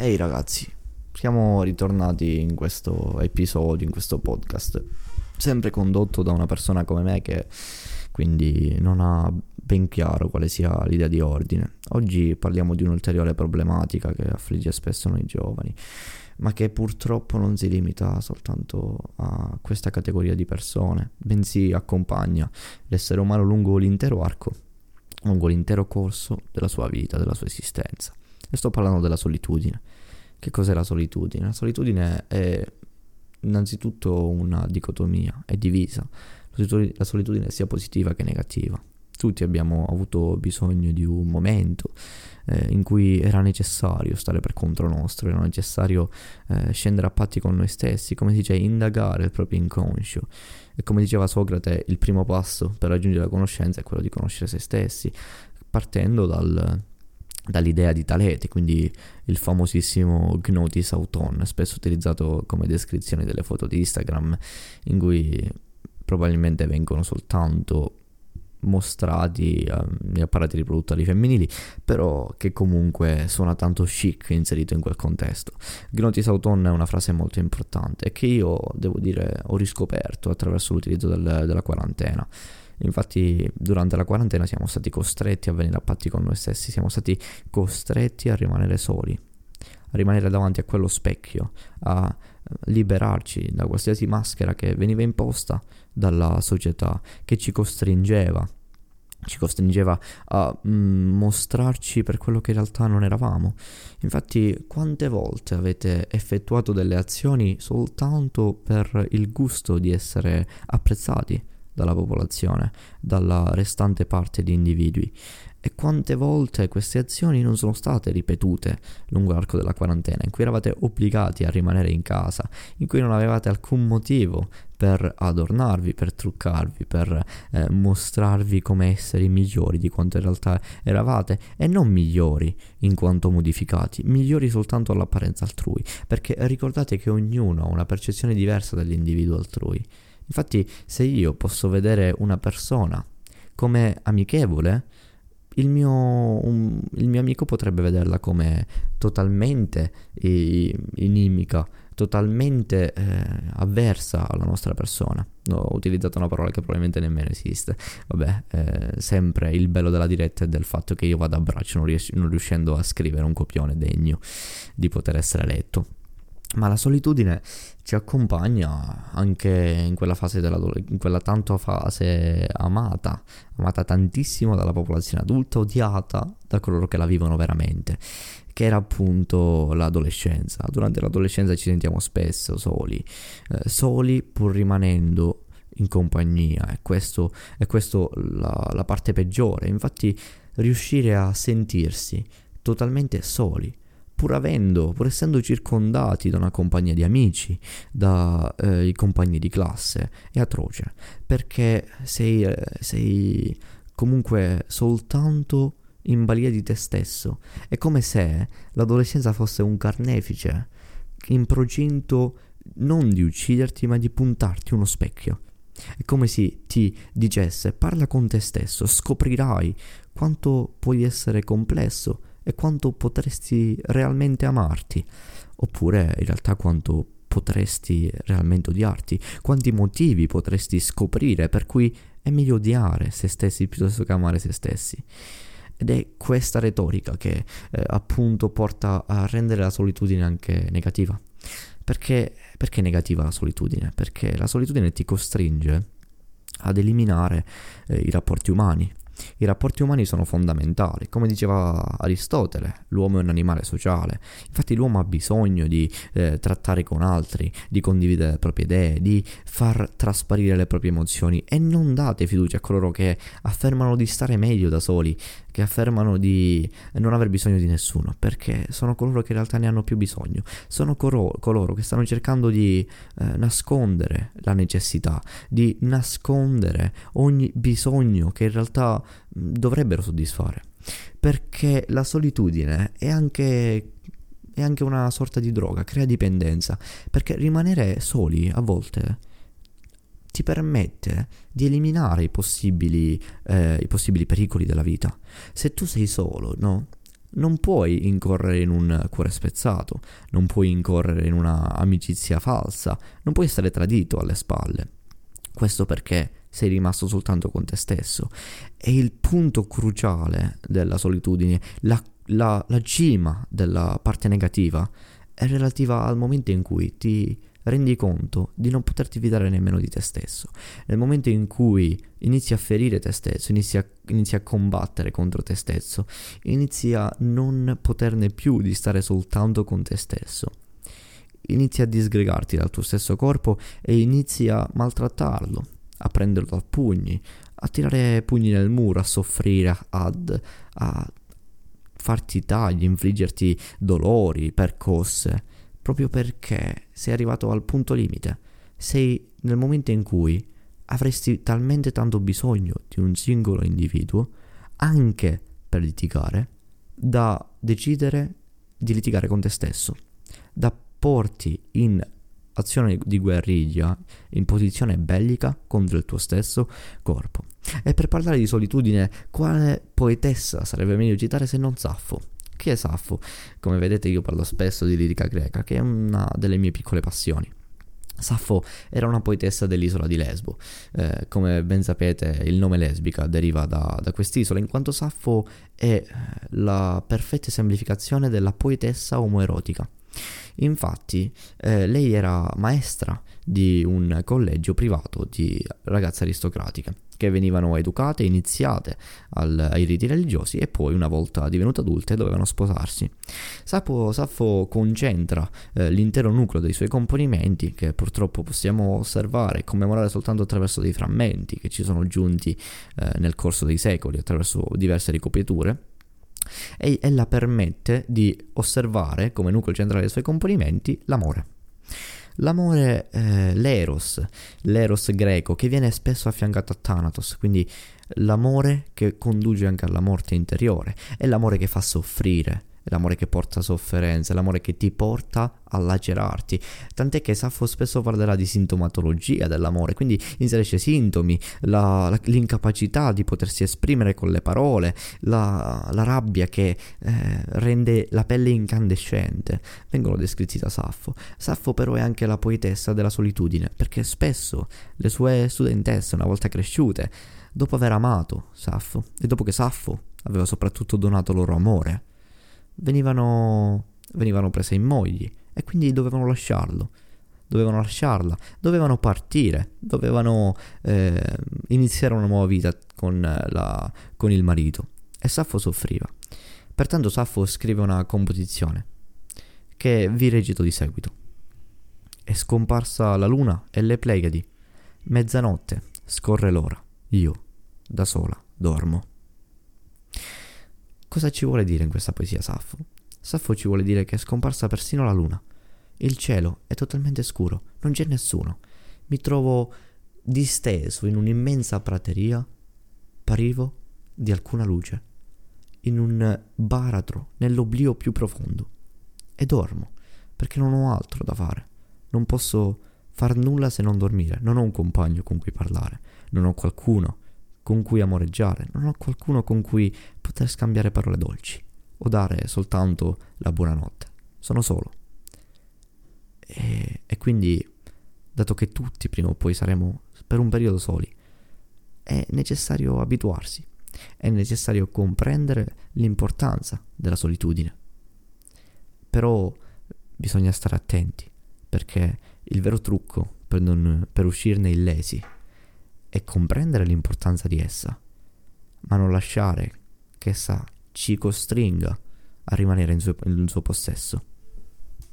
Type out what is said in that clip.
Ehi ragazzi, siamo ritornati in questo episodio, in questo podcast, sempre condotto da una persona come me che quindi non ha ben chiaro quale sia l'idea di ordine. Oggi parliamo di un'ulteriore problematica che affligge spesso noi giovani, ma che purtroppo non si limita soltanto a questa categoria di persone, bensì accompagna l'essere umano lungo l'intero arco, lungo l'intero corso della sua vita, della sua esistenza. E sto parlando della solitudine. Che cos'è la solitudine? La solitudine è innanzitutto una dicotomia, è divisa. La solitudine sia positiva che negativa. Tutti abbiamo avuto bisogno di un momento eh, in cui era necessario stare per conto nostro, era necessario eh, scendere a patti con noi stessi, come si dice, indagare il proprio inconscio. E come diceva Socrate, il primo passo per raggiungere la conoscenza è quello di conoscere se stessi, partendo dal, dall'idea di Talete, quindi il famosissimo Gnotis Auton, spesso utilizzato come descrizione delle foto di Instagram, in cui probabilmente vengono soltanto mostrati eh, gli apparati riproduttori femminili, però che comunque suona tanto chic inserito in quel contesto. Gnotis Auton è una frase molto importante che io, devo dire, ho riscoperto attraverso l'utilizzo del, della quarantena. Infatti durante la quarantena siamo stati costretti a venire a patti con noi stessi, siamo stati costretti a rimanere soli, a rimanere davanti a quello specchio, a liberarci da qualsiasi maschera che veniva imposta dalla società, che ci costringeva, ci costringeva a mm, mostrarci per quello che in realtà non eravamo. Infatti, quante volte avete effettuato delle azioni soltanto per il gusto di essere apprezzati? Dalla popolazione, dalla restante parte di individui. E quante volte queste azioni non sono state ripetute lungo l'arco della quarantena, in cui eravate obbligati a rimanere in casa, in cui non avevate alcun motivo per adornarvi, per truccarvi, per eh, mostrarvi come esseri migliori di quanto in realtà eravate, e non migliori in quanto modificati, migliori soltanto all'apparenza altrui, perché ricordate che ognuno ha una percezione diversa dell'individuo altrui. Infatti, se io posso vedere una persona come amichevole, il mio, un, il mio amico potrebbe vederla come totalmente inimica, totalmente eh, avversa alla nostra persona. Ho utilizzato una parola che probabilmente nemmeno esiste. Vabbè, eh, sempre il bello della diretta è del fatto che io vado a braccio non, ries- non riuscendo a scrivere un copione degno di poter essere letto. Ma la solitudine ci accompagna anche in quella fase in quella tanto fase amata, amata tantissimo dalla popolazione adulta, odiata da coloro che la vivono veramente, che era appunto l'adolescenza. Durante l'adolescenza ci sentiamo spesso soli, eh, soli pur rimanendo in compagnia, e questo è questo la, la parte peggiore. Infatti riuscire a sentirsi totalmente soli pur avendo, pur essendo circondati da una compagnia di amici, dai eh, compagni di classe, è atroce, perché sei, eh, sei comunque soltanto in balia di te stesso. È come se l'adolescenza fosse un carnefice in procinto non di ucciderti, ma di puntarti uno specchio. È come se ti dicesse parla con te stesso, scoprirai quanto puoi essere complesso e quanto potresti realmente amarti, oppure in realtà quanto potresti realmente odiarti, quanti motivi potresti scoprire per cui è meglio odiare se stessi piuttosto che amare se stessi. Ed è questa retorica che eh, appunto porta a rendere la solitudine anche negativa. Perché, perché negativa la solitudine? Perché la solitudine ti costringe ad eliminare eh, i rapporti umani, i rapporti umani sono fondamentali, come diceva Aristotele, l'uomo è un animale sociale, infatti l'uomo ha bisogno di eh, trattare con altri, di condividere le proprie idee, di far trasparire le proprie emozioni e non date fiducia a coloro che affermano di stare meglio da soli, che affermano di non aver bisogno di nessuno, perché sono coloro che in realtà ne hanno più bisogno, sono coro- coloro che stanno cercando di eh, nascondere la necessità, di nascondere ogni bisogno che in realtà dovrebbero soddisfare. Perché la solitudine è anche è anche una sorta di droga, crea dipendenza, perché rimanere soli a volte ti permette di eliminare i possibili, eh, i possibili pericoli della vita. Se tu sei solo, no? non puoi incorrere in un cuore spezzato, non puoi incorrere in una amicizia falsa, non puoi essere tradito alle spalle. Questo perché sei rimasto soltanto con te stesso. E il punto cruciale della solitudine, la, la, la cima della parte negativa, è relativa al momento in cui ti rendi conto di non poterti fidare nemmeno di te stesso. Nel momento in cui inizi a ferire te stesso, inizi a, inizi a combattere contro te stesso, inizi a non poterne più di stare soltanto con te stesso. Inizi a disgregarti dal tuo stesso corpo e inizi a maltrattarlo, a prenderlo a pugni, a tirare pugni nel muro, a soffrire, ad, a farti tagli, infliggerti dolori, percosse proprio perché sei arrivato al punto limite. Sei nel momento in cui avresti talmente tanto bisogno di un singolo individuo, anche per litigare, da decidere di litigare con te stesso, da porti in azione di guerriglia, in posizione bellica contro il tuo stesso corpo. E per parlare di solitudine, quale poetessa sarebbe meglio citare se non Saffo? Chi è Saffo? Come vedete io parlo spesso di lirica greca, che è una delle mie piccole passioni. Saffo era una poetessa dell'isola di Lesbo. Eh, come ben sapete, il nome lesbica deriva da, da quest'isola, in quanto Saffo è la perfetta semplificazione della poetessa omoerotica. Infatti, eh, lei era maestra di un collegio privato di ragazze aristocratiche che venivano educate, iniziate al, ai riti religiosi e poi una volta divenute adulte dovevano sposarsi. Sappho, Saffo concentra eh, l'intero nucleo dei suoi componimenti che purtroppo possiamo osservare e commemorare soltanto attraverso dei frammenti che ci sono giunti eh, nel corso dei secoli attraverso diverse ricopiature e ella permette di osservare come nucleo centrale dei suoi componimenti l'amore. L'amore, eh, l'eros, l'eros greco che viene spesso affiancato a Thanatos, quindi l'amore che conduce anche alla morte interiore, è l'amore che fa soffrire, l'amore che porta sofferenza, l'amore che ti porta a lacerarti. Tant'è che Saffo spesso parlerà di sintomatologia dell'amore, quindi inserisce sintomi, la, la, l'incapacità di potersi esprimere con le parole, la, la rabbia che eh, rende la pelle incandescente. Vengono descritti da Saffo. Saffo però è anche la poetessa della solitudine, perché spesso le sue studentesse, una volta cresciute, dopo aver amato Saffo e dopo che Saffo aveva soprattutto donato loro amore, venivano, venivano prese in mogli e quindi dovevano lasciarlo. Dovevano lasciarla, dovevano partire, dovevano eh, iniziare una nuova vita con, la, con il marito. E Saffo soffriva. Pertanto Saffo scrive una composizione che vi recito di seguito. È scomparsa la luna e le Pleiadi. Mezzanotte, scorre l'ora. Io, da sola, dormo. Cosa ci vuole dire in questa poesia Saffo? Saffo ci vuole dire che è scomparsa persino la luna. Il cielo è totalmente scuro, non c'è nessuno. Mi trovo disteso in un'immensa prateria, privo di alcuna luce, in un baratro nell'oblio più profondo. E dormo, perché non ho altro da fare. Non posso far nulla se non dormire, non ho un compagno con cui parlare, non ho qualcuno con cui amoreggiare, non ho qualcuno con cui poter scambiare parole dolci o dare soltanto la buonanotte. Sono solo. E, e quindi, dato che tutti prima o poi saremo per un periodo soli, è necessario abituarsi, è necessario comprendere l'importanza della solitudine. Però bisogna stare attenti, perché il vero trucco per, non, per uscirne illesi e comprendere l'importanza di essa, ma non lasciare che essa ci costringa a rimanere in suo, in suo possesso.